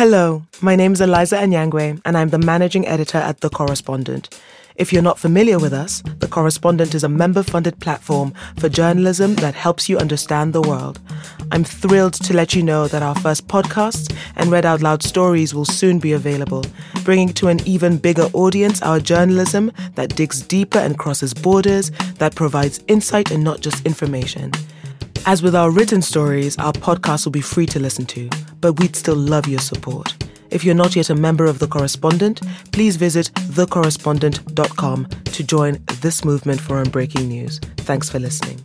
Hello, my name is Eliza Anyangwe, and I'm the managing editor at The Correspondent. If you're not familiar with us, The Correspondent is a member funded platform for journalism that helps you understand the world. I'm thrilled to let you know that our first podcasts and read out loud stories will soon be available, bringing to an even bigger audience our journalism that digs deeper and crosses borders, that provides insight and not just information. As with our written stories, our podcast will be free to listen to, but we'd still love your support. If you're not yet a member of The Correspondent, please visit thecorrespondent.com to join this movement for unbreaking news. Thanks for listening.